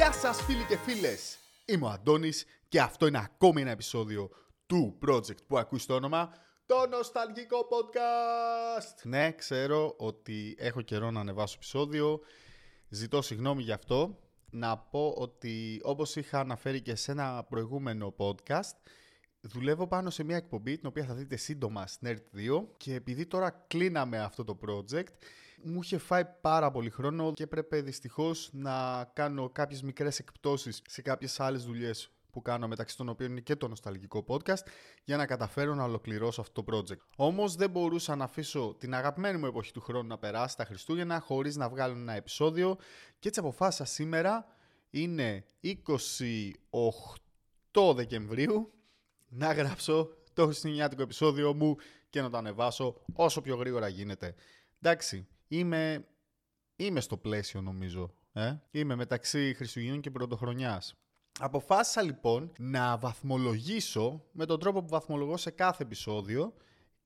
Γεια σας φίλοι και φίλες! Είμαι ο Αντώνης και αυτό είναι ακόμη ένα επεισόδιο του project που ακούει το όνομα το Νοσταλγικό Podcast! Ναι, ξέρω ότι έχω καιρό να ανεβάσω επεισόδιο. Ζητώ συγγνώμη γι' αυτό. Να πω ότι όπως είχα αναφέρει και σε ένα προηγούμενο podcast, δουλεύω πάνω σε μια εκπομπή την οποία θα δείτε σύντομα στην Nerd 2 και επειδή τώρα κλείναμε αυτό το project μου είχε φάει πάρα πολύ χρόνο και έπρεπε δυστυχώς να κάνω κάποιες μικρές εκπτώσεις σε κάποιες άλλες δουλειές που κάνω μεταξύ των οποίων είναι και το νοσταλγικό podcast για να καταφέρω να ολοκληρώσω αυτό το project. Όμως δεν μπορούσα να αφήσω την αγαπημένη μου εποχή του χρόνου να περάσει τα Χριστούγεννα χωρίς να βγάλω ένα επεισόδιο και έτσι αποφάσισα σήμερα είναι 28 Δεκεμβρίου να γράψω το χριστουγεννιάτικο επεισόδιο μου και να το ανεβάσω όσο πιο γρήγορα γίνεται. Εντάξει, είμαι, είμαι στο πλαίσιο νομίζω. Ε; Είμαι μεταξύ Χριστουγέννων και Πρωτοχρονιάς. Αποφάσισα λοιπόν να βαθμολογήσω με τον τρόπο που βαθμολογώ σε κάθε επεισόδιο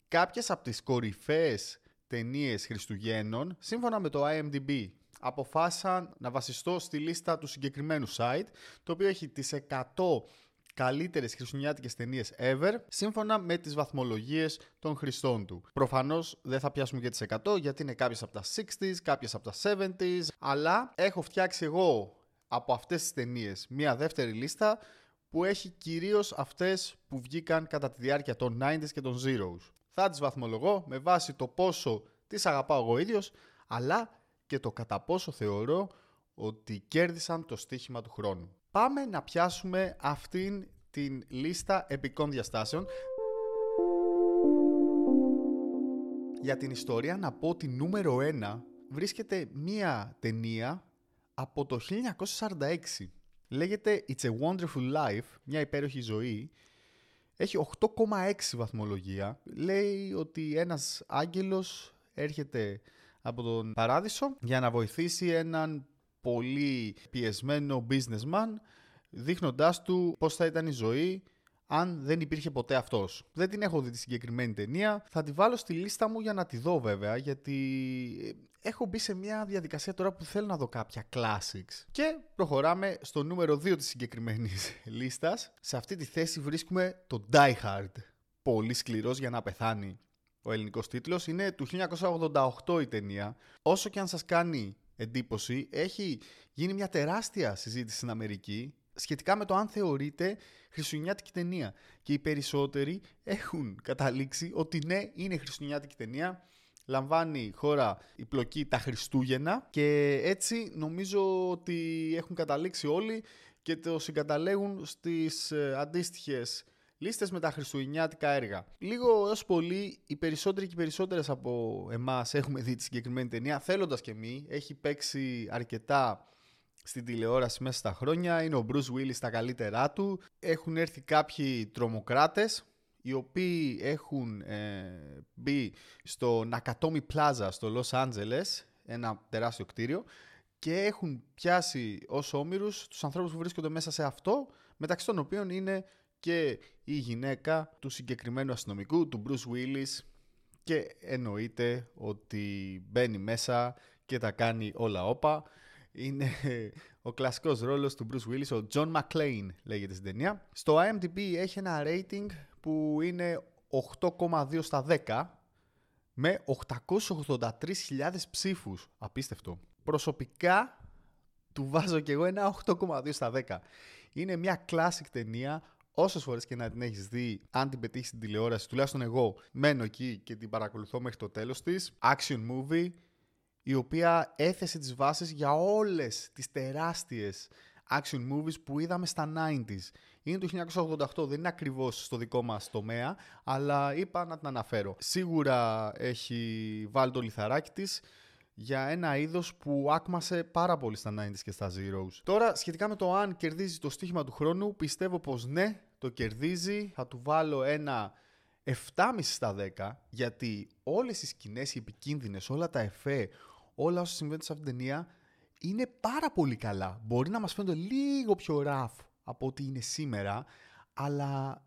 κάποιες από τις κορυφαίες ταινίες Χριστουγέννων σύμφωνα με το IMDb. Αποφάσισα να βασιστώ στη λίστα του συγκεκριμένου site το οποίο έχει τις 100 καλύτερες χριστουγεννιάτικε ταινίες ever, σύμφωνα με τις βαθμολογίες των χρηστών του. Προφανώς δεν θα πιάσουμε και τις 100, γιατί είναι κάποιες από τα 60s, κάποιες από τα 70s, αλλά έχω φτιάξει εγώ από αυτές τις ταινίες μία δεύτερη λίστα που έχει κυρίως αυτές που βγήκαν κατά τη διάρκεια των 90s και των Zeros. Θα τις βαθμολογώ με βάση το πόσο τις αγαπάω εγώ ίδιος, αλλά και το κατά πόσο θεωρώ ότι κέρδισαν το στοίχημα του χρόνου. Πάμε να πιάσουμε αυτήν την λίστα επικών διαστάσεων. Για την ιστορία να πω ότι νούμερο 1 βρίσκεται μία ταινία από το 1946. Λέγεται It's a Wonderful Life, μια υπέροχη ζωή. Έχει 8,6 βαθμολογία. Λέει ότι ένας άγγελος έρχεται από τον παράδεισο για να βοηθήσει έναν πολύ πιεσμένο businessman δείχνοντάς του πώς θα ήταν η ζωή αν δεν υπήρχε ποτέ αυτός. Δεν την έχω δει τη συγκεκριμένη ταινία, θα τη βάλω στη λίστα μου για να τη δω βέβαια, γιατί έχω μπει σε μια διαδικασία τώρα που θέλω να δω κάποια classics. Και προχωράμε στο νούμερο 2 της συγκεκριμένης λίστας. Σε αυτή τη θέση βρίσκουμε το Die Hard. Πολύ σκληρός για να πεθάνει. Ο ελληνικός τίτλος είναι του 1988 η ταινία. Όσο και αν σας κάνει εντύπωση, έχει γίνει μια τεράστια συζήτηση στην Αμερική σχετικά με το αν θεωρείται χριστουγεννιάτικη ταινία. Και οι περισσότεροι έχουν καταλήξει ότι ναι, είναι χριστουγεννιάτικη ταινία. Λαμβάνει χώρα η πλοκή τα Χριστούγεννα και έτσι νομίζω ότι έχουν καταλήξει όλοι και το συγκαταλέγουν στις ε, αντίστοιχες λίστες με τα χριστουγεννιάτικα έργα. Λίγο έως πολύ οι περισσότεροι και οι περισσότερες από εμάς έχουμε δει τη συγκεκριμένη ταινία, θέλοντας και εμείς, έχει παίξει αρκετά στην τηλεόραση μέσα στα χρόνια, είναι ο Bruce Willis στα καλύτερά του, έχουν έρθει κάποιοι τρομοκράτες, οι οποίοι έχουν ε, μπει στο Nakatomi Plaza στο Los Angeles, ένα τεράστιο κτίριο, και έχουν πιάσει ως όμοιρους τους ανθρώπους που βρίσκονται μέσα σε αυτό, μεταξύ των οποίων είναι και η γυναίκα του συγκεκριμένου αστυνομικού, του Bruce Willis και εννοείται ότι μπαίνει μέσα και τα κάνει όλα όπα. Είναι ο κλασικός ρόλος του Bruce Willis, ο John McClane λέγεται στην ταινία. Στο IMDb έχει ένα rating που είναι 8,2 στα 10 με 883.000 ψήφους. Απίστευτο. Προσωπικά του βάζω κι εγώ ένα 8,2 στα 10. Είναι μια classic ταινία όσες φορές και να την έχεις δει, αν την πετύχεις στην τηλεόραση, τουλάχιστον εγώ μένω εκεί και την παρακολουθώ μέχρι το τέλος της. Action movie, η οποία έθεσε τις βάσεις για όλες τις τεράστιες action movies που είδαμε στα 90s. Είναι το 1988, δεν είναι ακριβώς στο δικό μας τομέα, αλλά είπα να την αναφέρω. Σίγουρα έχει βάλει το λιθαράκι της για ένα είδος που άκμασε πάρα πολύ στα 90s και στα Zeros. Τώρα, σχετικά με το αν κερδίζει το στοίχημα του χρόνου, πιστεύω πως ναι, το κερδίζει. Θα του βάλω ένα 7,5 στα 10, γιατί όλες οι σκηνές, οι επικίνδυνες, όλα τα εφέ, όλα όσα συμβαίνουν σε αυτήν την ταινία, είναι πάρα πολύ καλά. Μπορεί να μας φαίνονται λίγο πιο ραφ από ό,τι είναι σήμερα, αλλά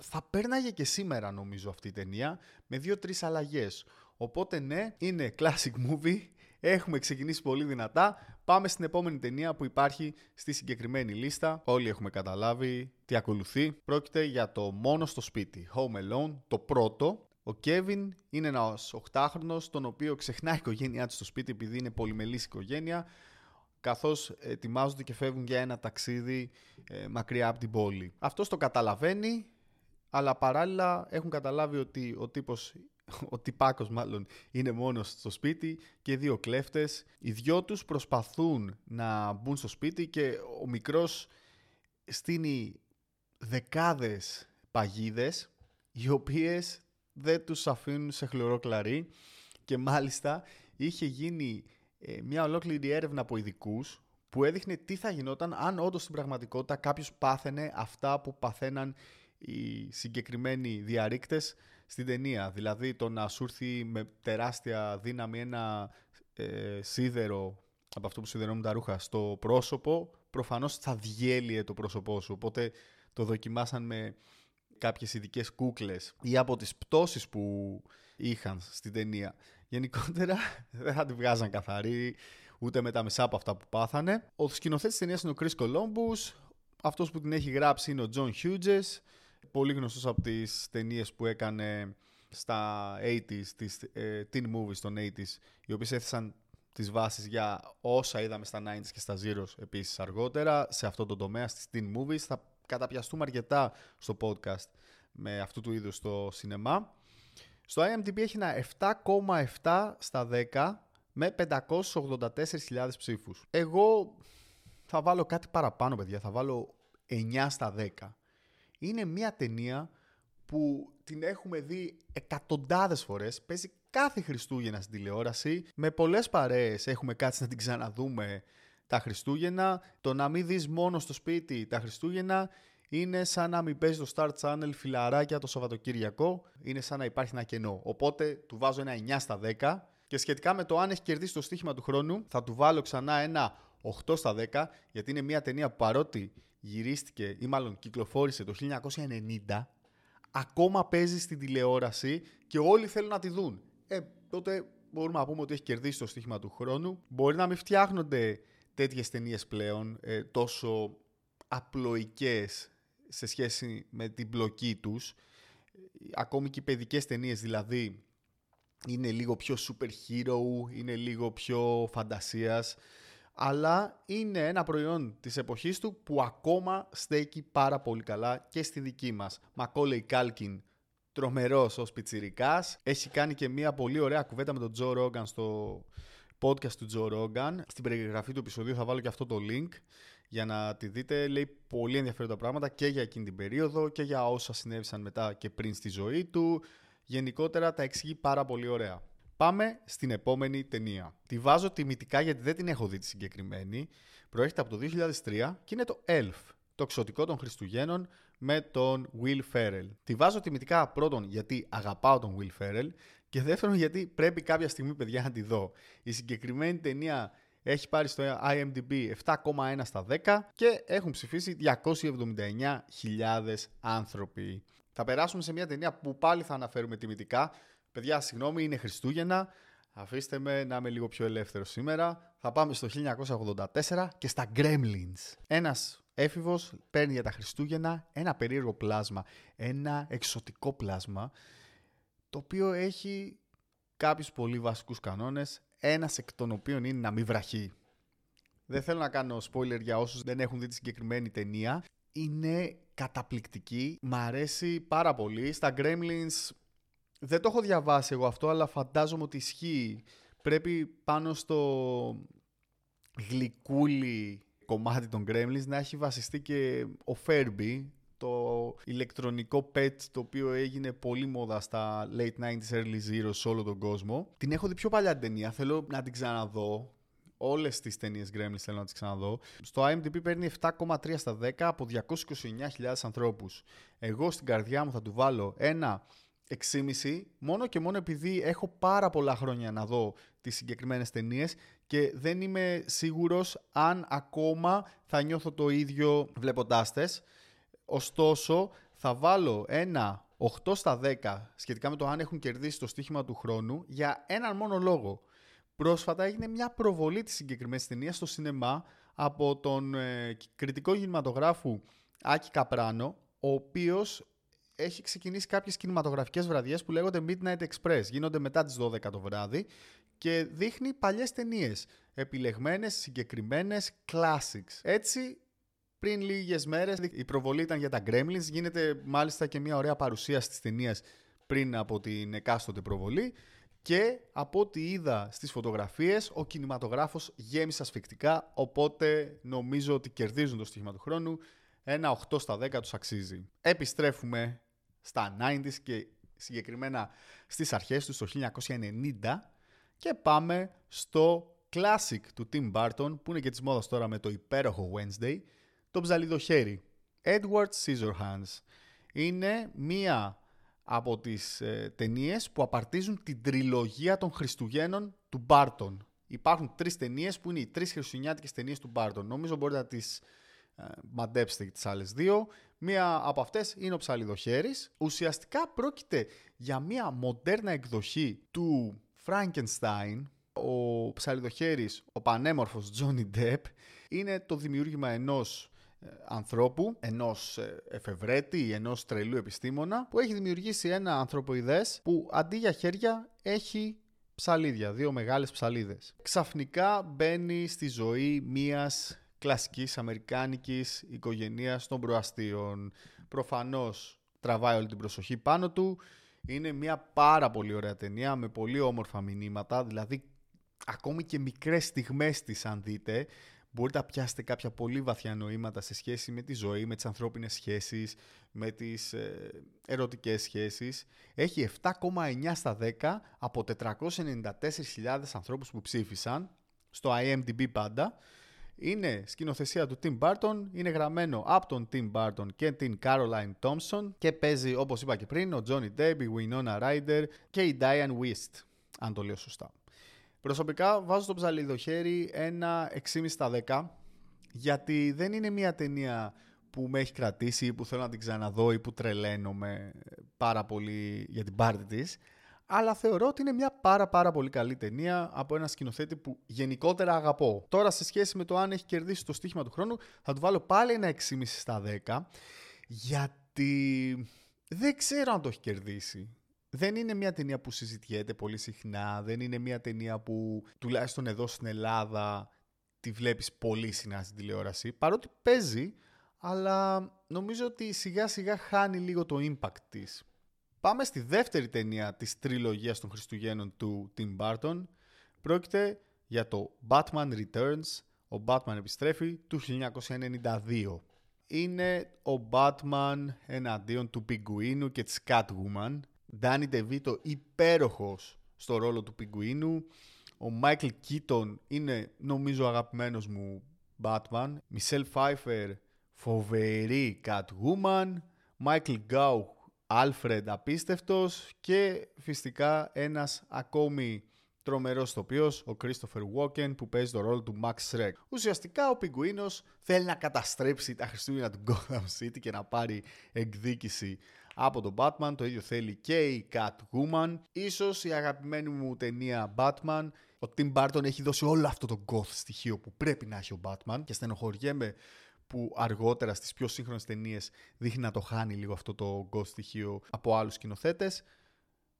θα πέρναγε και σήμερα νομίζω αυτή η ταινία με δύο-τρεις αλλαγές. Οπότε ναι, είναι classic movie, έχουμε ξεκινήσει πολύ δυνατά, Πάμε στην επόμενη ταινία που υπάρχει στη συγκεκριμένη λίστα. Όλοι έχουμε καταλάβει τι ακολουθεί. Πρόκειται για το μόνο στο σπίτι. Home Alone, το πρώτο. Ο Κέβιν είναι ένας οχτάχρονο, τον οποίο ξεχνάει η οικογένειά του στο σπίτι επειδή είναι πολυμελής οικογένεια, καθώς ετοιμάζονται και φεύγουν για ένα ταξίδι ε, μακριά από την πόλη. Αυτός το καταλαβαίνει, αλλά παράλληλα έχουν καταλάβει ότι ο τύπος ο τυπάκος μάλλον είναι μόνος στο σπίτι και δύο κλέφτες. Οι δυο τους προσπαθούν να μπουν στο σπίτι και ο μικρός στείνει δεκάδες παγίδες οι οποίες δεν τους αφήνουν σε χλωρό κλαρί και μάλιστα είχε γίνει ε, μια ολόκληρη έρευνα από ειδικούς που έδειχνε τι θα γινόταν αν όντως στην πραγματικότητα κάποιος πάθαινε αυτά που παθαίναν οι συγκεκριμένοι διαρρήκτες στην ταινία. Δηλαδή το να σου έρθει με τεράστια δύναμη ένα ε, σίδερο από αυτό που σιδερώνουν τα ρούχα στο πρόσωπο, προφανώς θα διέλυε το πρόσωπό σου. Οπότε το δοκιμάσαν με κάποιες ειδικές κούκλες ή από τις πτώσεις που είχαν στην ταινία. Γενικότερα δεν θα τη βγάζαν καθαρή ούτε με τα μισά από αυτά που πάθανε. Ο σκηνοθέτης της ταινίας είναι ο Chris Columbus, αυτός που την έχει γράψει είναι ο John Hughes, πολύ γνωστός από τις ταινίες που έκανε στα 80s, τις ε, teen movies των 80s, οι οποίες έθεσαν τις βάσεις για όσα είδαμε στα 90s και στα Zeros επίσης αργότερα, σε αυτό το τομέα στις teen movies. Θα καταπιαστούμε αρκετά στο podcast με αυτού του είδους το σινεμά. Στο IMDb έχει ένα 7,7 στα 10 με 584.000 ψήφους. Εγώ θα βάλω κάτι παραπάνω, παιδιά. Θα βάλω 9 στα 10 είναι μια ταινία που την έχουμε δει εκατοντάδες φορές, παίζει κάθε Χριστούγεννα στην τηλεόραση, με πολλές παρέες έχουμε κάτσει να την ξαναδούμε τα Χριστούγεννα, το να μην δεις μόνο στο σπίτι τα Χριστούγεννα είναι σαν να μην παίζει το Star Channel φιλαράκια το Σαββατοκύριακο, είναι σαν να υπάρχει ένα κενό. Οπότε του βάζω ένα 9 στα 10 και σχετικά με το αν έχει κερδίσει το στοίχημα του χρόνου θα του βάλω ξανά ένα 8 στα 10 γιατί είναι μια ταινία που παρότι γυρίστηκε ή μάλλον κυκλοφόρησε το 1990 ακόμα παίζει στην τηλεόραση και όλοι θέλουν να τη δουν. Ε, τότε μπορούμε να πούμε ότι έχει κερδίσει το στοίχημα του χρόνου. Μπορεί να μην φτιάχνονται τέτοιες ταινίες πλέον ε, τόσο απλοϊκές σε σχέση με την πλοκή τους. Ακόμη και οι παιδικές ταινίες δηλαδή είναι λίγο πιο super hero, είναι λίγο πιο φαντασίας αλλά είναι ένα προϊόν της εποχής του που ακόμα στέκει πάρα πολύ καλά και στη δική μας. Μακόλεϊ Κάλκιν, τρομερός ως πιτσιρικάς, έχει κάνει και μια πολύ ωραία κουβέντα με τον Τζο Ρόγκαν στο podcast του Τζο Ρόγκαν. Στην περιγραφή του επεισοδίου θα βάλω και αυτό το link για να τη δείτε. Λέει πολύ ενδιαφέροντα πράγματα και για εκείνη την περίοδο και για όσα συνέβησαν μετά και πριν στη ζωή του. Γενικότερα τα εξηγεί πάρα πολύ ωραία. Πάμε στην επόμενη ταινία. Τη βάζω τιμητικά γιατί δεν την έχω δει τη συγκεκριμένη. Προέρχεται από το 2003 και είναι το Elf, το εξωτικό των Χριστουγέννων με τον Will Ferrell. Τη βάζω τιμητικά πρώτον γιατί αγαπάω τον Will Ferrell και δεύτερον γιατί πρέπει κάποια στιγμή παιδιά να τη δω. Η συγκεκριμένη ταινία έχει πάρει στο IMDb 7,1 στα 10 και έχουν ψηφίσει 279.000 άνθρωποι. Θα περάσουμε σε μια ταινία που πάλι θα αναφέρουμε τιμητικά Παιδιά, συγγνώμη, είναι Χριστούγεννα. Αφήστε με να είμαι λίγο πιο ελεύθερος σήμερα. Θα πάμε στο 1984 και στα Gremlins. Ένας έφηβος παίρνει για τα Χριστούγεννα ένα περίεργο πλάσμα. Ένα εξωτικό πλάσμα το οποίο έχει κάποιους πολύ βασικούς κανόνες. Ένας εκ των οποίων είναι να μην βραχεί. Δεν θέλω να κάνω spoiler για όσους δεν έχουν δει τη συγκεκριμένη ταινία. Είναι καταπληκτική. Μ' αρέσει πάρα πολύ. Στα Gremlins δεν το έχω διαβάσει εγώ αυτό, αλλά φαντάζομαι ότι ισχύει. Πρέπει πάνω στο γλυκούλι κομμάτι των Gremlins να έχει βασιστεί και ο Furby, το ηλεκτρονικό pet το οποίο έγινε πολύ μόδα στα late 90s, early zeros σε όλο τον κόσμο. Την έχω δει πιο παλιά την ταινία, θέλω να την ξαναδώ. Όλες τις ταινίες Gremlins θέλω να τις ξαναδώ. Στο IMDb παίρνει 7,3 στα 10 από 229.000 ανθρώπους. Εγώ στην καρδιά μου θα του βάλω ένα 6,5 μόνο και μόνο επειδή έχω πάρα πολλά χρόνια να δω τις συγκεκριμένες ταινίες και δεν είμαι σίγουρος αν ακόμα θα νιώθω το ίδιο βλέποντάς τες. Ωστόσο θα βάλω ένα 8 στα 10 σχετικά με το αν έχουν κερδίσει το στοίχημα του χρόνου για έναν μόνο λόγο. Πρόσφατα έγινε μια προβολή της συγκεκριμένης ταινίας στο σινεμά από τον ε, κριτικό κινηματογράφου Άκη Καπράνο, ο οποίος έχει ξεκινήσει κάποιες κινηματογραφικές βραδιές που λέγονται Midnight Express. Γίνονται μετά τις 12 το βράδυ και δείχνει παλιές ταινίες. Επιλεγμένες, συγκεκριμένες, classics. Έτσι, πριν λίγες μέρες η προβολή ήταν για τα Gremlins. Γίνεται μάλιστα και μια ωραία παρουσία της ταινία πριν από την εκάστοτε προβολή. Και από ό,τι είδα στις φωτογραφίες, ο κινηματογράφος γέμισε ασφικτικά, οπότε νομίζω ότι κερδίζουν το στοίχημα του χρόνου. Ένα 8 στα 10 τους αξίζει. Επιστρέφουμε στα 90s και συγκεκριμένα στις αρχές του, το 1990 και πάμε στο classic του Tim Burton, που είναι και της μόδας τώρα με το υπέροχο Wednesday, το ψαλιδοχέρι. Edward Scissorhands. Είναι μία από τις ε, ταινίες που απαρτίζουν την τριλογία των Χριστουγέννων του Barton. Υπάρχουν τρεις ταινίες που είναι οι τρεις χριστουγεννιάτικες ταινίες του Barton. Νομίζω μπορείτε να τις ε, μαντέψετε και τις άλλες δύο. Μία από αυτές είναι ο Ψαλιδοχέρης. Ουσιαστικά πρόκειται για μία μοντέρνα εκδοχή του Frankenstein. Ο Ψαλιδοχέρης, ο πανέμορφος Johnny Depp, είναι το δημιούργημα ενός ε, ανθρώπου, ενός ε, εφευρέτη, ενός τρελού επιστήμονα που έχει δημιουργήσει ένα ανθρωποειδές που αντί για χέρια έχει ψαλίδια, δύο μεγάλες ψαλίδες. Ξαφνικά μπαίνει στη ζωή μίας κλασικής αμερικάνικης οικογένειας των προαστίων. Προφανώς τραβάει όλη την προσοχή πάνω του. Είναι μια πάρα πολύ ωραία ταινία με πολύ όμορφα μηνύματα, δηλαδή ακόμη και μικρές στιγμές της αν δείτε μπορείτε να πιάσετε κάποια πολύ βαθιά νοήματα σε σχέση με τη ζωή, με τις ανθρώπινες σχέσεις, με τις ε, ερωτικές σχέσεις. Έχει 7,9 στα 10 από 494.000 ανθρώπους που ψήφισαν, στο IMDb πάντα. Είναι σκηνοθεσία του Tim Burton, είναι γραμμένο από τον Tim Burton και την Caroline Thompson και παίζει όπως είπα και πριν ο Johnny Depp, η Winona Ryder και η Diane Wist, αν το λέω σωστά. Προσωπικά βάζω στο ψαλιδοχέρι ένα 6,5 στα 10 γιατί δεν είναι μια ταινία που με έχει κρατήσει ή που θέλω να την ξαναδώ ή που τρελαίνομαι πάρα πολύ για την πάρτη της αλλά θεωρώ ότι είναι μια πάρα πάρα πολύ καλή ταινία από ένα σκηνοθέτη που γενικότερα αγαπώ. Τώρα σε σχέση με το αν έχει κερδίσει το στοίχημα του χρόνου θα του βάλω πάλι ένα 6,5 στα 10 γιατί δεν ξέρω αν το έχει κερδίσει δεν είναι μια ταινία που συζητιέται πολύ συχνά, δεν είναι μια ταινία που τουλάχιστον εδώ στην Ελλάδα τη βλέπεις πολύ συχνά στην τηλεόραση, παρότι παίζει, αλλά νομίζω ότι σιγά σιγά χάνει λίγο το impact της. Πάμε στη δεύτερη ταινία της τριλογίας των Χριστουγέννων του Tim Burton. Πρόκειται για το Batman Returns, ο Batman επιστρέφει του 1992. Είναι ο Batman εναντίον του Πιγκουίνου και της Catwoman Ντάνι Ντεβίτο υπέροχος στο ρόλο του Πιγκουίνου. Ο Μάικλ Κίτον είναι νομίζω αγαπημένος μου Batman. Μισέλ Φάιφερ φοβερή Catwoman. Μάικλ Γκάου Alfred απίστευτος και φυσικά ένας ακόμη τρομερός ηθοποιό, ο Christopher Walken, που παίζει το ρόλο του Max Schreck. Ουσιαστικά ο Πιγκουίνο θέλει να καταστρέψει τα Χριστούγεννα του Gotham City και να πάρει εκδίκηση από τον Batman. Το ίδιο θέλει και η Catwoman. Ίσως η αγαπημένη μου ταινία Batman. Ο Tim Burton έχει δώσει όλο αυτό το goth στοιχείο που πρέπει να έχει ο Batman και στενοχωριέμαι που αργότερα στις πιο σύγχρονες ταινίες δείχνει να το χάνει λίγο αυτό το goth στοιχείο από άλλους σκηνοθέτες.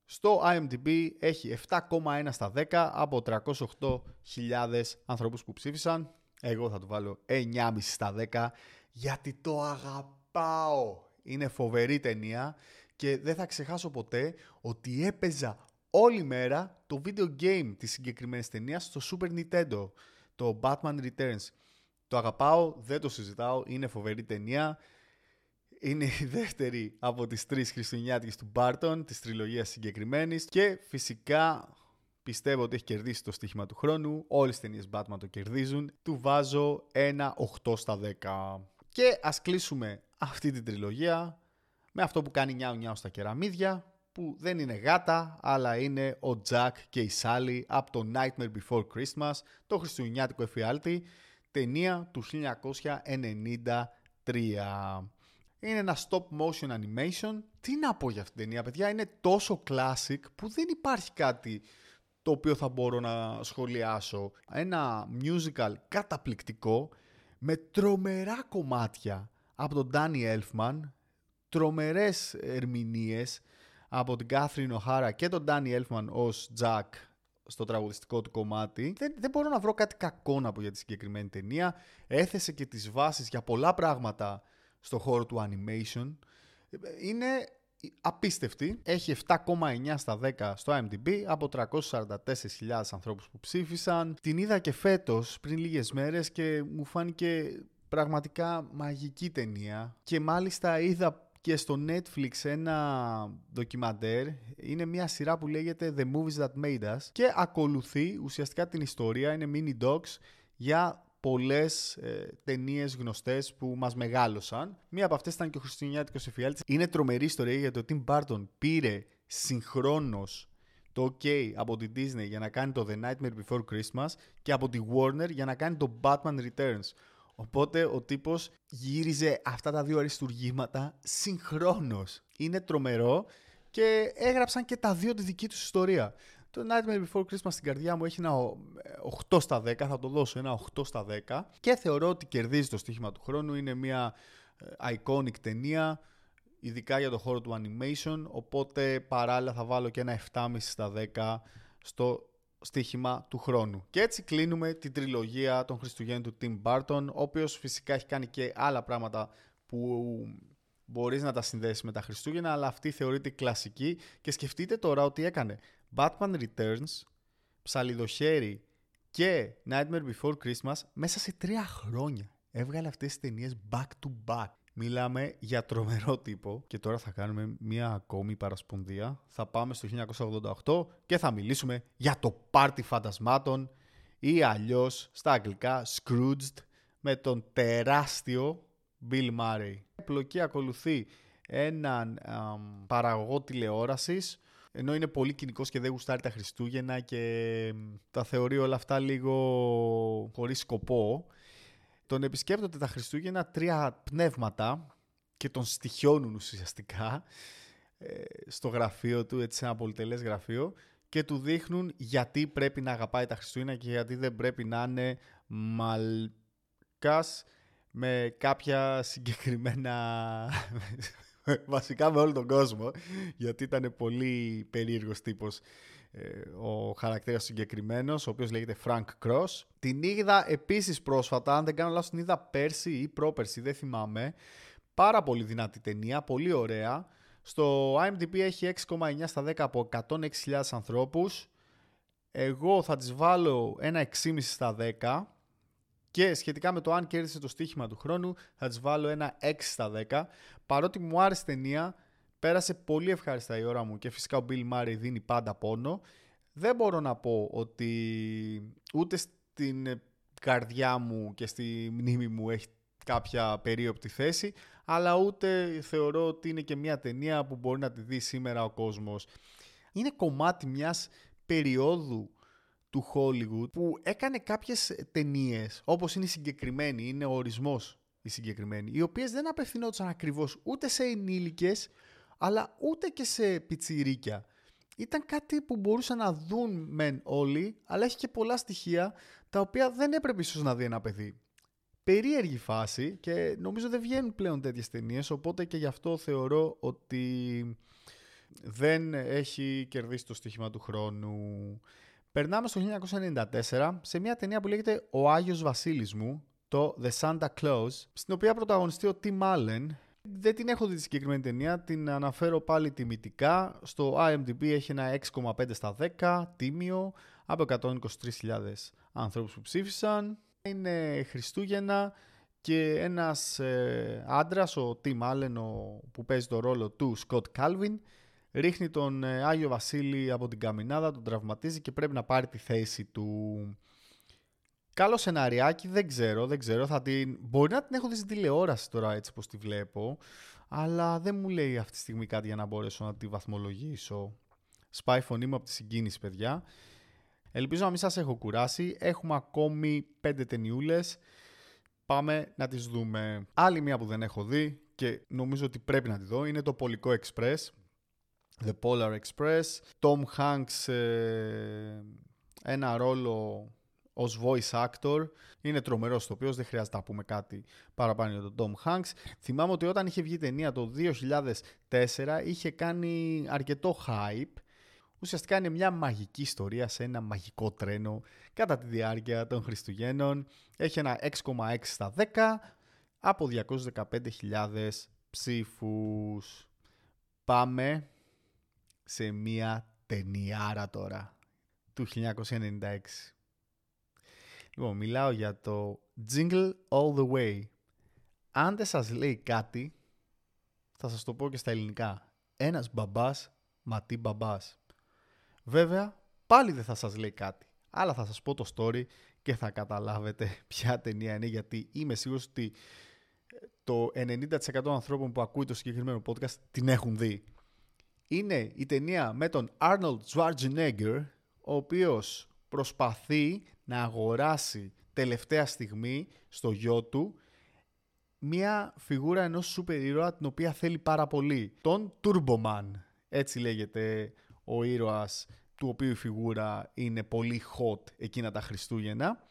Στο IMDb έχει 7,1 στα 10 από 308.000 ανθρώπους που ψήφισαν. Εγώ θα του βάλω 9,5 στα 10 γιατί το αγαπάω είναι φοβερή ταινία και δεν θα ξεχάσω ποτέ ότι έπαιζα όλη μέρα το video game της συγκεκριμένης ταινίας στο Super Nintendo, το Batman Returns. Το αγαπάω, δεν το συζητάω, είναι φοβερή ταινία. Είναι η δεύτερη από τις τρεις χριστουγεννιάτικες του Barton, της τριλογίας συγκεκριμένης και φυσικά πιστεύω ότι έχει κερδίσει το στοίχημα του χρόνου. Όλες τις ταινίες Batman το κερδίζουν. Του βάζω ένα 8 στα 10. Και ας κλείσουμε αυτή την τριλογία με αυτό που κάνει νιάου νιάου στα κεραμίδια που δεν είναι γάτα αλλά είναι ο Jack και η Σάλι από το Nightmare Before Christmas το χριστουγεννιάτικο εφιάλτη ταινία του 1993. Είναι ένα stop motion animation. Τι να πω για αυτήν την ταινία παιδιά, είναι τόσο classic που δεν υπάρχει κάτι το οποίο θα μπορώ να σχολιάσω. Ένα musical καταπληκτικό με τρομερά κομμάτια από τον Danny Elfman, τρομερές ερμηνείες από την Κάθριν Οχάρα και τον Danny Elfman ως Jack στο τραγουδιστικό του κομμάτι. Δεν, δεν μπορώ να βρω κάτι κακό να πω για τη συγκεκριμένη ταινία. Έθεσε και τις βάσεις για πολλά πράγματα στο χώρο του animation. Είναι απίστευτη. Έχει 7,9 στα 10 στο IMDb από 344.000 ανθρώπους που ψήφισαν. Την είδα και φέτος πριν λίγες μέρες και μου φάνηκε πραγματικά μαγική ταινία. Και μάλιστα είδα και στο Netflix ένα ντοκιμαντέρ. Είναι μια σειρά που λέγεται The Movies That Made Us και ακολουθεί ουσιαστικά την ιστορία, είναι mini docs για πολλές ε, ταινίες γνωστές που μας μεγάλωσαν. Μία από αυτές ήταν και ο Χριστουγεννιάτικος Εφιάλτης. Είναι τρομερή ιστορία γιατί ο Tim Burton πήρε συγχρόνως το OK από την Disney για να κάνει το The Nightmare Before Christmas και από τη Warner για να κάνει το Batman Returns. Οπότε ο τύπος γύριζε αυτά τα δύο αριστουργήματα συγχρόνως. Είναι τρομερό και έγραψαν και τα δύο τη δική τους ιστορία. Το Nightmare Before Christmas στην καρδιά μου έχει ένα 8 στα 10, θα το δώσω ένα 8 στα 10 και θεωρώ ότι κερδίζει το στοίχημα του χρόνου. Είναι μια ε, iconic ταινία, ειδικά για το χώρο του animation, οπότε παράλληλα θα βάλω και ένα 7,5 στα 10 στο στοίχημα του χρόνου. Και έτσι κλείνουμε την τριλογία των Χριστουγέννων του Tim Burton, ο οποίος φυσικά έχει κάνει και άλλα πράγματα που μπορείς να τα συνδέσεις με τα Χριστούγεννα, αλλά αυτή θεωρείται κλασική και σκεφτείτε τώρα ότι έκανε Batman Returns, Ψαλιδοχέρι και Nightmare Before Christmas μέσα σε τρία χρόνια. Έβγαλε αυτές τις ταινίες back to back. Μιλάμε για τρομερό τύπο και τώρα θα κάνουμε μία ακόμη παρασπονδία. Θα πάμε στο 1988 και θα μιλήσουμε για το πάρτι φαντασμάτων ή αλλιώς στα αγγλικά Scrooged με τον τεράστιο Bill Murray. Η πλοκή ακολουθεί έναν παραγωγό τηλεόρασης ενώ είναι πολύ κοινικός και δεν γουστάρει τα Χριστούγεννα και τα θεωρεί όλα αυτά λίγο χωρίς σκοπό. Τον επισκέπτονται τα Χριστούγεννα τρία πνεύματα και τον στοιχιώνουν ουσιαστικά ε, στο γραφείο του, έτσι ένα πολυτελές γραφείο και του δείχνουν γιατί πρέπει να αγαπάει τα Χριστούγεννα και γιατί δεν πρέπει να είναι μαλκάς με κάποια συγκεκριμένα Βασικά με όλο τον κόσμο, γιατί ήταν πολύ περίεργος τύπος. ε, ο χαρακτήρας συγκεκριμένος, ο οποίος λέγεται Frank Cross. Την είδα επίσης πρόσφατα, αν δεν κάνω λάθος την είδα πέρσι ή πρόπερσι, δεν θυμάμαι. Πάρα πολύ δυνατή ταινία, πολύ ωραία. Στο IMDb έχει 6,9 στα 10 από 106.000 ανθρώπους. Εγώ θα τις βάλω ένα 6,5 στα 10 και σχετικά με το αν κέρδισε το στοίχημα του χρόνου, θα της βάλω ένα 6 στα 10. Παρότι μου άρεσε η ταινία, πέρασε πολύ ευχάριστα η ώρα μου και φυσικά ο Bill Murray δίνει πάντα πόνο. Δεν μπορώ να πω ότι ούτε στην καρδιά μου και στη μνήμη μου έχει κάποια περίοπτη θέση, αλλά ούτε θεωρώ ότι είναι και μια ταινία που μπορεί να τη δει σήμερα ο κόσμος. Είναι κομμάτι μιας περίοδου του Hollywood που έκανε κάποιες ταινίες, όπως είναι η συγκεκριμένη, είναι ο ορισμός η συγκεκριμένη, οι οποίες δεν απευθυνόντουσαν ακριβώς ούτε σε ενήλικες, αλλά ούτε και σε πιτσιρίκια. Ήταν κάτι που μπορούσαν να δουν μεν όλοι, αλλά έχει και πολλά στοιχεία τα οποία δεν έπρεπε ίσως να δει ένα παιδί. Περίεργη φάση και νομίζω δεν βγαίνουν πλέον τέτοιες ταινίες, οπότε και γι' αυτό θεωρώ ότι δεν έχει κερδίσει το στοίχημα του χρόνου. Περνάμε στο 1994 σε μια ταινία που λέγεται «Ο Άγιος Βασίλης μου», το The Santa Claus, στην οποία πρωταγωνιστεί ο Tim Allen. Δεν την έχω δει τη συγκεκριμένη ταινία, την αναφέρω πάλι τιμητικά. Στο IMDb έχει ένα 6,5 στα 10, τίμιο, από 123.000 ανθρώπους που ψήφισαν. Είναι Χριστούγεννα και ένας ε, άντρας, ο Tim Allen, ο, που παίζει το ρόλο του Scott Calvin, ρίχνει τον ε, Άγιο Βασίλη από την καμινάδα, τον τραυματίζει και πρέπει να πάρει τη θέση του. Καλό σεναριάκι, δεν ξέρω, δεν ξέρω. Θα την... Μπορεί να την έχω δει στην τηλεόραση τώρα έτσι πως τη βλέπω, αλλά δεν μου λέει αυτή τη στιγμή κάτι για να μπορέσω να τη βαθμολογήσω. Σπάει φωνή μου από τη συγκίνηση, παιδιά. Ελπίζω να μην σας έχω κουράσει. Έχουμε ακόμη πέντε ταινιούλες. Πάμε να τις δούμε. Άλλη μία που δεν έχω δει και νομίζω ότι πρέπει να τη δω είναι το Πολικό Express The Polar Express. Tom Hanks ε, ένα ρόλο ως voice actor. Είναι τρομερός το οποίο δεν χρειάζεται να πούμε κάτι παραπάνω για τον Tom Hanks. Θυμάμαι ότι όταν είχε βγει η ταινία το 2004 είχε κάνει αρκετό hype. Ουσιαστικά είναι μια μαγική ιστορία σε ένα μαγικό τρένο κατά τη διάρκεια των Χριστουγέννων. Έχει ένα 6,6 στα 10 από 215.000 ψήφους. Πάμε σε μια ταινιάρα τώρα του 1996. Λοιπόν, μιλάω για το Jingle All The Way. Αν δεν σας λέει κάτι, θα σας το πω και στα ελληνικά. Ένας μπαμπάς, ματί μπαμπάς. Βέβαια, πάλι δεν θα σας λέει κάτι. Αλλά θα σας πω το story και θα καταλάβετε ποια ταινία είναι, γιατί είμαι σίγουρος ότι το 90% των ανθρώπων που ακούει το συγκεκριμένο podcast την έχουν δει. Είναι η ταινία με τον Arnold Schwarzenegger, ο οποίος προσπαθεί να αγοράσει τελευταία στιγμή στο γιο του μια φιγούρα ενός σούπερ ήρωα την οποία θέλει πάρα πολύ. Τον Turboman, έτσι λέγεται ο ήρωας του οποίου η φιγούρα είναι πολύ hot εκείνα τα Χριστούγεννα.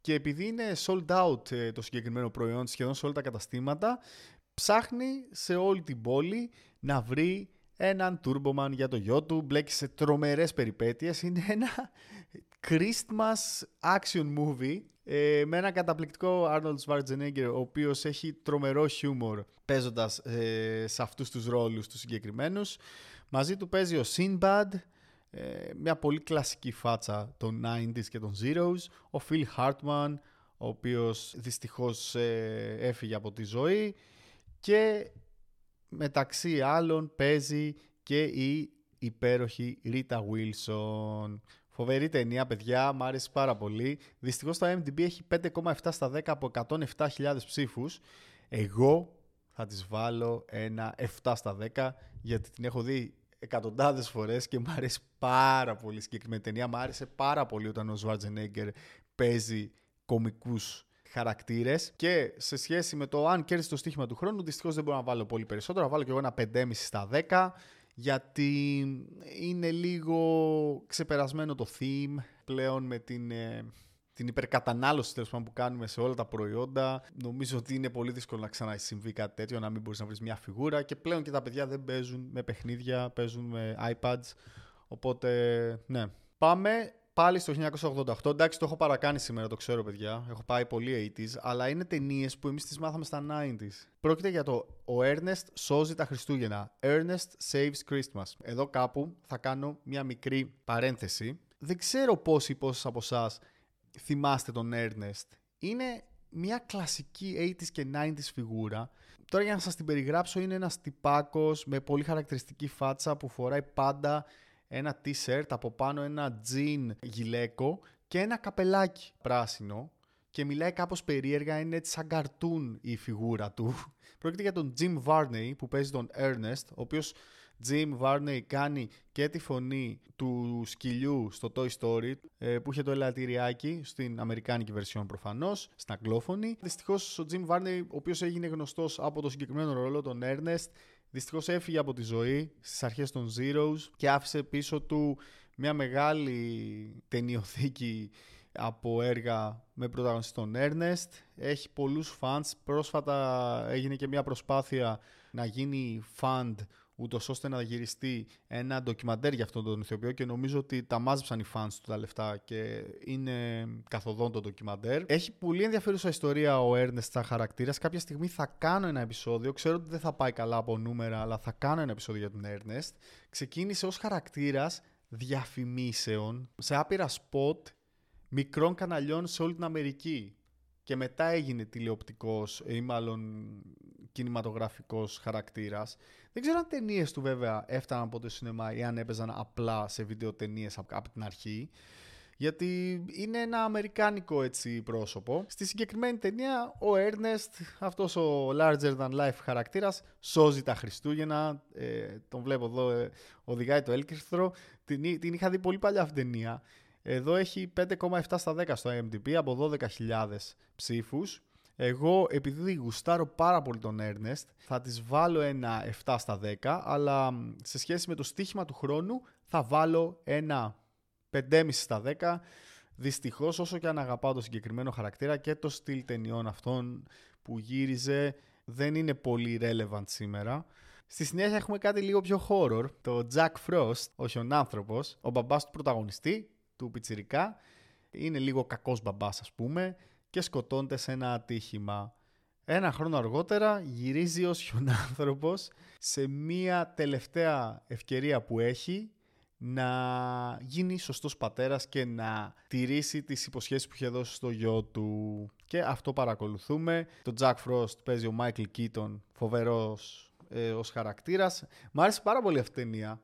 Και επειδή είναι sold out ε, το συγκεκριμένο προϊόν σχεδόν σε όλα τα καταστήματα, ψάχνει σε όλη την πόλη να βρει έναν Turboman για το γιο του, μπλέκει σε τρομερές περιπέτειες. Είναι ένα Christmas action movie ε, με ένα καταπληκτικό Arnold Schwarzenegger ο οποίος έχει τρομερό χιούμορ παίζοντας ε, σε αυτούς τους ρόλους τους συγκεκριμένους. Μαζί του παίζει ο Sinbad, ε, μια πολύ κλασική φάτσα των 90s και των Zeros, ο Phil Hartman, ο οποίος δυστυχώς ε, έφυγε από τη ζωή και μεταξύ άλλων παίζει και η υπέροχη Rita Wilson. Φοβερή ταινία, παιδιά, μου άρεσε πάρα πολύ. Δυστυχώς το MDB έχει 5,7 στα 10 από 107.000 ψήφους. Εγώ θα τις βάλω ένα 7 στα 10 γιατί την έχω δει εκατοντάδες φορές και μου άρεσε πάρα πολύ συγκεκριμένη ταινία. Μου άρεσε πάρα πολύ όταν ο Schwarzenegger παίζει κομικούς χαρακτήρες και σε σχέση με το αν κέρδισε το στοίχημα του χρόνου δυστυχώς δεν μπορώ να βάλω πολύ περισσότερο. Να βάλω και εγώ ένα 5,5 στα 10 γιατί είναι λίγο ξεπερασμένο το theme πλέον με την, ε, την υπερκατανάλωση τέλος που κάνουμε σε όλα τα προϊόντα. Νομίζω ότι είναι πολύ δύσκολο να ξανασυμβεί κάτι τέτοιο, να μην μπορείς να βρεις μια φιγούρα και πλέον και τα παιδιά δεν παίζουν με παιχνίδια, παίζουν με iPads. Οπότε, ναι. Πάμε πάλι στο 1988. Εντάξει, το έχω παρακάνει σήμερα, το ξέρω, παιδιά. Έχω πάει πολύ 80s, αλλά είναι ταινίες που εμείς τις μάθαμε στα 90s. Πρόκειται για το Ο Ernest σώζει τα Χριστούγεννα. Ernest saves Christmas. Εδώ κάπου θα κάνω μια μικρή παρένθεση. Δεν ξέρω πόσοι πόσοι από εσάς θυμάστε τον Ernest. Είναι μια κλασική 80s και 90s φιγούρα. Τώρα για να σας την περιγράψω είναι ένας τυπάκος με πολύ χαρακτηριστική φάτσα που φοράει πάντα ένα t-shirt, από πάνω ένα jean γυλαίκο και ένα καπελάκι πράσινο και μιλάει κάπως περίεργα, είναι έτσι σαν καρτούν η φιγούρα του. Πρόκειται για τον Jim Varney που παίζει τον Ernest, ο οποίος Jim Varney κάνει και τη φωνή του σκυλιού στο Toy Story ε, που είχε το ελαττηριάκι στην αμερικάνικη version προφανώς, στην αγγλόφωνη. Δυστυχώς ο Jim Varney, ο οποίος έγινε γνωστός από το συγκεκριμένο ρόλο τον Ernest, Δυστυχώς έφυγε από τη ζωή στις αρχές των Zeros και άφησε πίσω του μια μεγάλη ταινιοθήκη από έργα με πρωταγωνιστή τον Ernest. Έχει πολλούς fans. Πρόσφατα έγινε και μια προσπάθεια να γίνει fund ούτως ώστε να γυριστεί ένα ντοκιμαντέρ για αυτόν τον ηθοποιό και νομίζω ότι τα μάζεψαν οι fans του τα λεφτά και είναι καθοδόν το ντοκιμαντέρ. Έχει πολύ ενδιαφέρουσα ιστορία ο Ernest σαν χαρακτήρας. Κάποια στιγμή θα κάνω ένα επεισόδιο. Ξέρω ότι δεν θα πάει καλά από νούμερα, αλλά θα κάνω ένα επεισόδιο για τον Ernest. Ξεκίνησε ως χαρακτήρας διαφημίσεων σε άπειρα σποτ μικρών καναλιών σε όλη την Αμερική. Και μετά έγινε τηλεοπτικός ή μάλλον κινηματογραφικός χαρακτήρας. Δεν ξέρω αν ταινίες του βέβαια έφταναν από το σινεμά ή αν έπαιζαν απλά σε βίντεο ταινίε από την αρχή. Γιατί είναι ένα αμερικάνικο έτσι πρόσωπο. Στη συγκεκριμένη ταινία ο Ernest, αυτός ο larger than life χαρακτήρας, σώζει τα Χριστούγεννα. Ε, τον βλέπω εδώ, ε, οδηγάει το έλκυθρο. Την, την είχα δει πολύ παλιά αυτή την ταινία. Εδώ έχει 5,7 στα 10 στο IMDb από 12.000 ψήφους. Εγώ επειδή γουστάρω πάρα πολύ τον Ernest θα της βάλω ένα 7 στα 10 αλλά σε σχέση με το στοίχημα του χρόνου θα βάλω ένα 5,5 στα 10 Δυστυχώς όσο και αν αγαπάω το συγκεκριμένο χαρακτήρα και το στυλ ταινιών αυτών που γύριζε δεν είναι πολύ relevant σήμερα. Στη συνέχεια έχουμε κάτι λίγο πιο horror, το Jack Frost, ο χιονάνθρωπος, ο μπαμπάς του πρωταγωνιστή, του πιτσιρικά. Είναι λίγο κακός μπαμπάς ας πούμε και σκοτώνεται σε ένα ατύχημα. Ένα χρόνο αργότερα γυρίζει ως χιονάνθρωπος σε μία τελευταία ευκαιρία που έχει να γίνει σωστός πατέρας και να τηρήσει τις υποσχέσεις που είχε δώσει στο γιο του. Και αυτό παρακολουθούμε. Το Jack Frost παίζει ο Michael Keaton, φοβερός ε, ως χαρακτήρας. Μ' άρεσε πάρα πολύ αυτή η ταινία.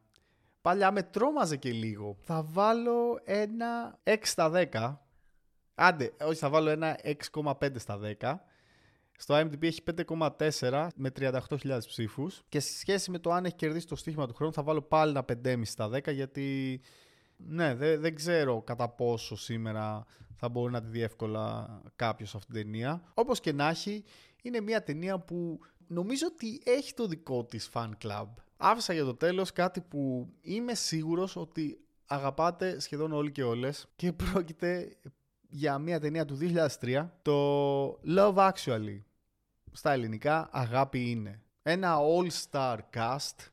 Παλιά με τρόμαζε και λίγο. Θα βάλω ένα 6 στα 10. Άντε, όχι θα βάλω ένα 6,5 στα 10. Στο IMDb έχει 5,4 με 38.000 ψήφους και σε σχέση με το αν έχει κερδίσει το στοίχημα του χρόνου θα βάλω πάλι ένα 5,5 στα 10 γιατί ναι, δεν, δεν ξέρω κατά πόσο σήμερα θα μπορεί να τη δει εύκολα κάποιος αυτή την ταινία. Όπως και να έχει, είναι μια ταινία που νομίζω ότι έχει το δικό της fan club. Άφησα για το τέλος κάτι που είμαι σίγουρος ότι αγαπάτε σχεδόν όλοι και όλες και πρόκειται για μια ταινία του 2003, το Love Actually στα ελληνικά αγάπη είναι. Ένα all-star cast,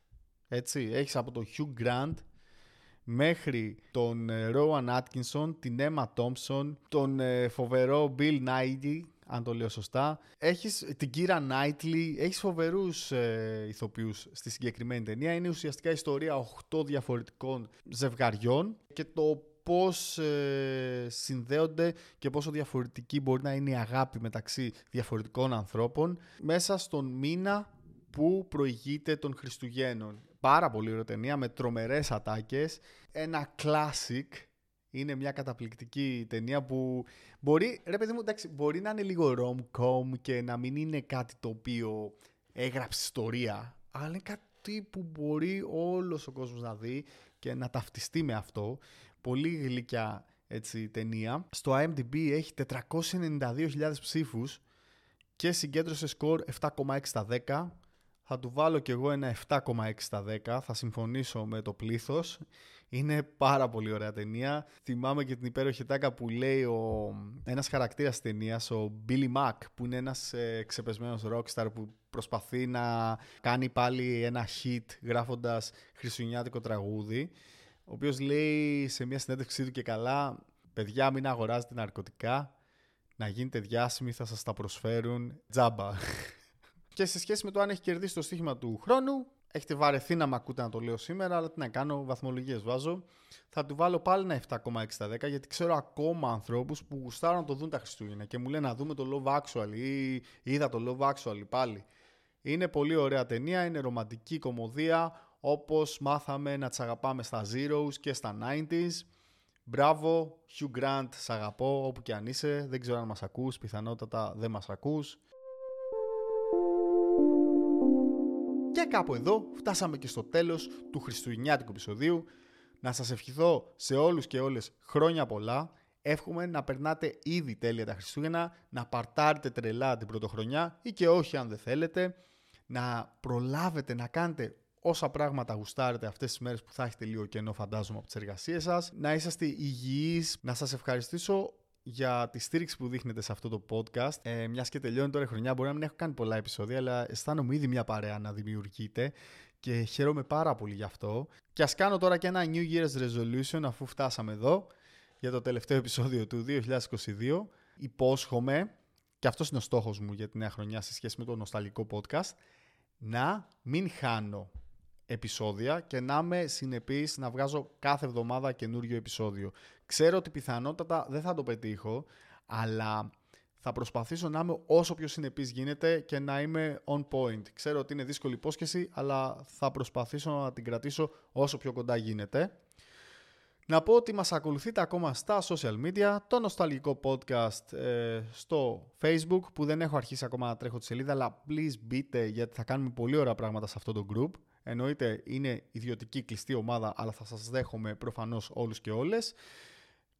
έτσι, έχεις από τον Hugh Grant μέχρι τον ε, Rowan Atkinson, την Emma Thompson, τον ε, φοβερό Bill Nighy, αν το λέω σωστά. Έχεις την Kira Knightley, έχεις φοβερούς ε, ηθοποιούς στη συγκεκριμένη ταινία. Είναι ουσιαστικά ιστορία 8 διαφορετικών ζευγαριών και το πώς ε, συνδέονται και πόσο διαφορετική μπορεί να είναι η αγάπη μεταξύ διαφορετικών ανθρώπων μέσα στον μήνα που προηγείται των Χριστουγέννων. Πάρα πολύ ωραία ταινία με τρομερές ατάκες, ένα classic, είναι μια καταπληκτική ταινία που μπορεί, ρε παιδί μου, εντάξει, μπορεί να είναι λίγο rom-com και να μην είναι κάτι το οποίο έγραψε ιστορία, αλλά είναι κάτι που μπορεί όλος ο κόσμος να δει και να ταυτιστεί με αυτό πολύ γλυκιά έτσι, ταινία. Στο IMDb έχει 492.000 ψήφους και συγκέντρωσε σκορ 7,6 στα 10. Θα του βάλω κι εγώ ένα 7,6 στα 10. Θα συμφωνήσω με το πλήθος. Είναι πάρα πολύ ωραία ταινία. Θυμάμαι και την υπέροχη τάκα που λέει ο, ένας χαρακτήρας ταινίας, ο Billy Mack, που είναι ένας ε, ξεπεσμένος rockstar που προσπαθεί να κάνει πάλι ένα hit γράφοντας χριστουγεννιάτικο τραγούδι ο οποίος λέει σε μια συνέντευξή του και καλά, παιδιά μην αγοράζετε ναρκωτικά, να γίνετε διάσημοι θα σας τα προσφέρουν τζάμπα. Και σε σχέση με το αν έχει κερδίσει το στοίχημα του χρόνου, έχετε βαρεθεί να με ακούτε να το λέω σήμερα, αλλά τι να κάνω, βαθμολογίες βάζω. Θα του βάλω πάλι ένα 7,6 στα 10, γιατί ξέρω ακόμα ανθρώπους που γουστάρουν να το δουν τα Χριστούγεννα και μου λένε να δούμε το Love Actual ή είδα το Love Actual πάλι. Είναι πολύ ωραία ταινία, είναι ρομαντική κομμωδία, όπως μάθαμε να τις αγαπάμε στα Zeros και στα 90s. Μπράβο, Hugh Grant, σ' αγαπώ όπου και αν είσαι. Δεν ξέρω αν μας ακούς, πιθανότατα δεν μας ακούς. Και κάπου εδώ φτάσαμε και στο τέλος του χριστουγεννιάτικου επεισοδίου. Να σας ευχηθώ σε όλους και όλες χρόνια πολλά. Εύχομαι να περνάτε ήδη τέλεια τα Χριστούγεννα, να παρτάρετε τρελά την πρωτοχρονιά ή και όχι αν δεν θέλετε, να προλάβετε να κάνετε όσα πράγματα γουστάρετε αυτές τις μέρες που θα έχετε λίγο κενό φαντάζομαι από τις εργασίες σας. Να είσαστε υγιείς, να σας ευχαριστήσω για τη στήριξη που δείχνετε σε αυτό το podcast. Ε, Μιας και τελειώνει τώρα η χρονιά, μπορεί να μην έχω κάνει πολλά επεισόδια, αλλά αισθάνομαι ήδη μια παρέα να δημιουργείται και χαίρομαι πάρα πολύ γι' αυτό. Και ας κάνω τώρα και ένα New Year's Resolution αφού φτάσαμε εδώ για το τελευταίο επεισόδιο του 2022. Υπόσχομαι, και αυτός είναι ο στόχος μου για τη νέα χρονιά σε σχέση με το νοσταλικό podcast, να μην χάνω επεισόδια και να είμαι συνεπής να βγάζω κάθε εβδομάδα καινούριο επεισόδιο. Ξέρω ότι πιθανότατα δεν θα το πετύχω, αλλά θα προσπαθήσω να είμαι όσο πιο συνεπής γίνεται και να είμαι on point. Ξέρω ότι είναι δύσκολη υπόσχεση, αλλά θα προσπαθήσω να την κρατήσω όσο πιο κοντά γίνεται. Να πω ότι μας ακολουθείτε ακόμα στα social media, το νοσταλγικό podcast ε, στο facebook που δεν έχω αρχίσει ακόμα να τρέχω τη σελίδα αλλά please μπείτε γιατί θα κάνουμε πολύ ωραία πράγματα σε αυτό το group. Εννοείται είναι ιδιωτική κλειστή ομάδα, αλλά θα σας δέχομαι προφανώς όλους και όλες.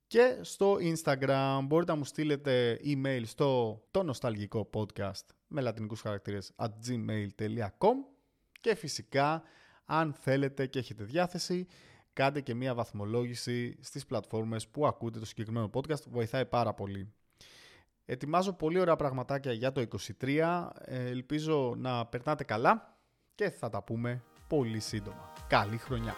Και στο Instagram μπορείτε να μου στείλετε email στο το νοσταλγικό podcast με λατινικούς χαρακτήρες at gmail.com και φυσικά αν θέλετε και έχετε διάθεση κάντε και μία βαθμολόγηση στις πλατφόρμες που ακούτε το συγκεκριμένο podcast, βοηθάει πάρα πολύ. Ετοιμάζω πολύ ωραία πραγματάκια για το 23, ε, ελπίζω να περνάτε καλά και θα τα πούμε πολύ σύντομα. Καλή χρονιά!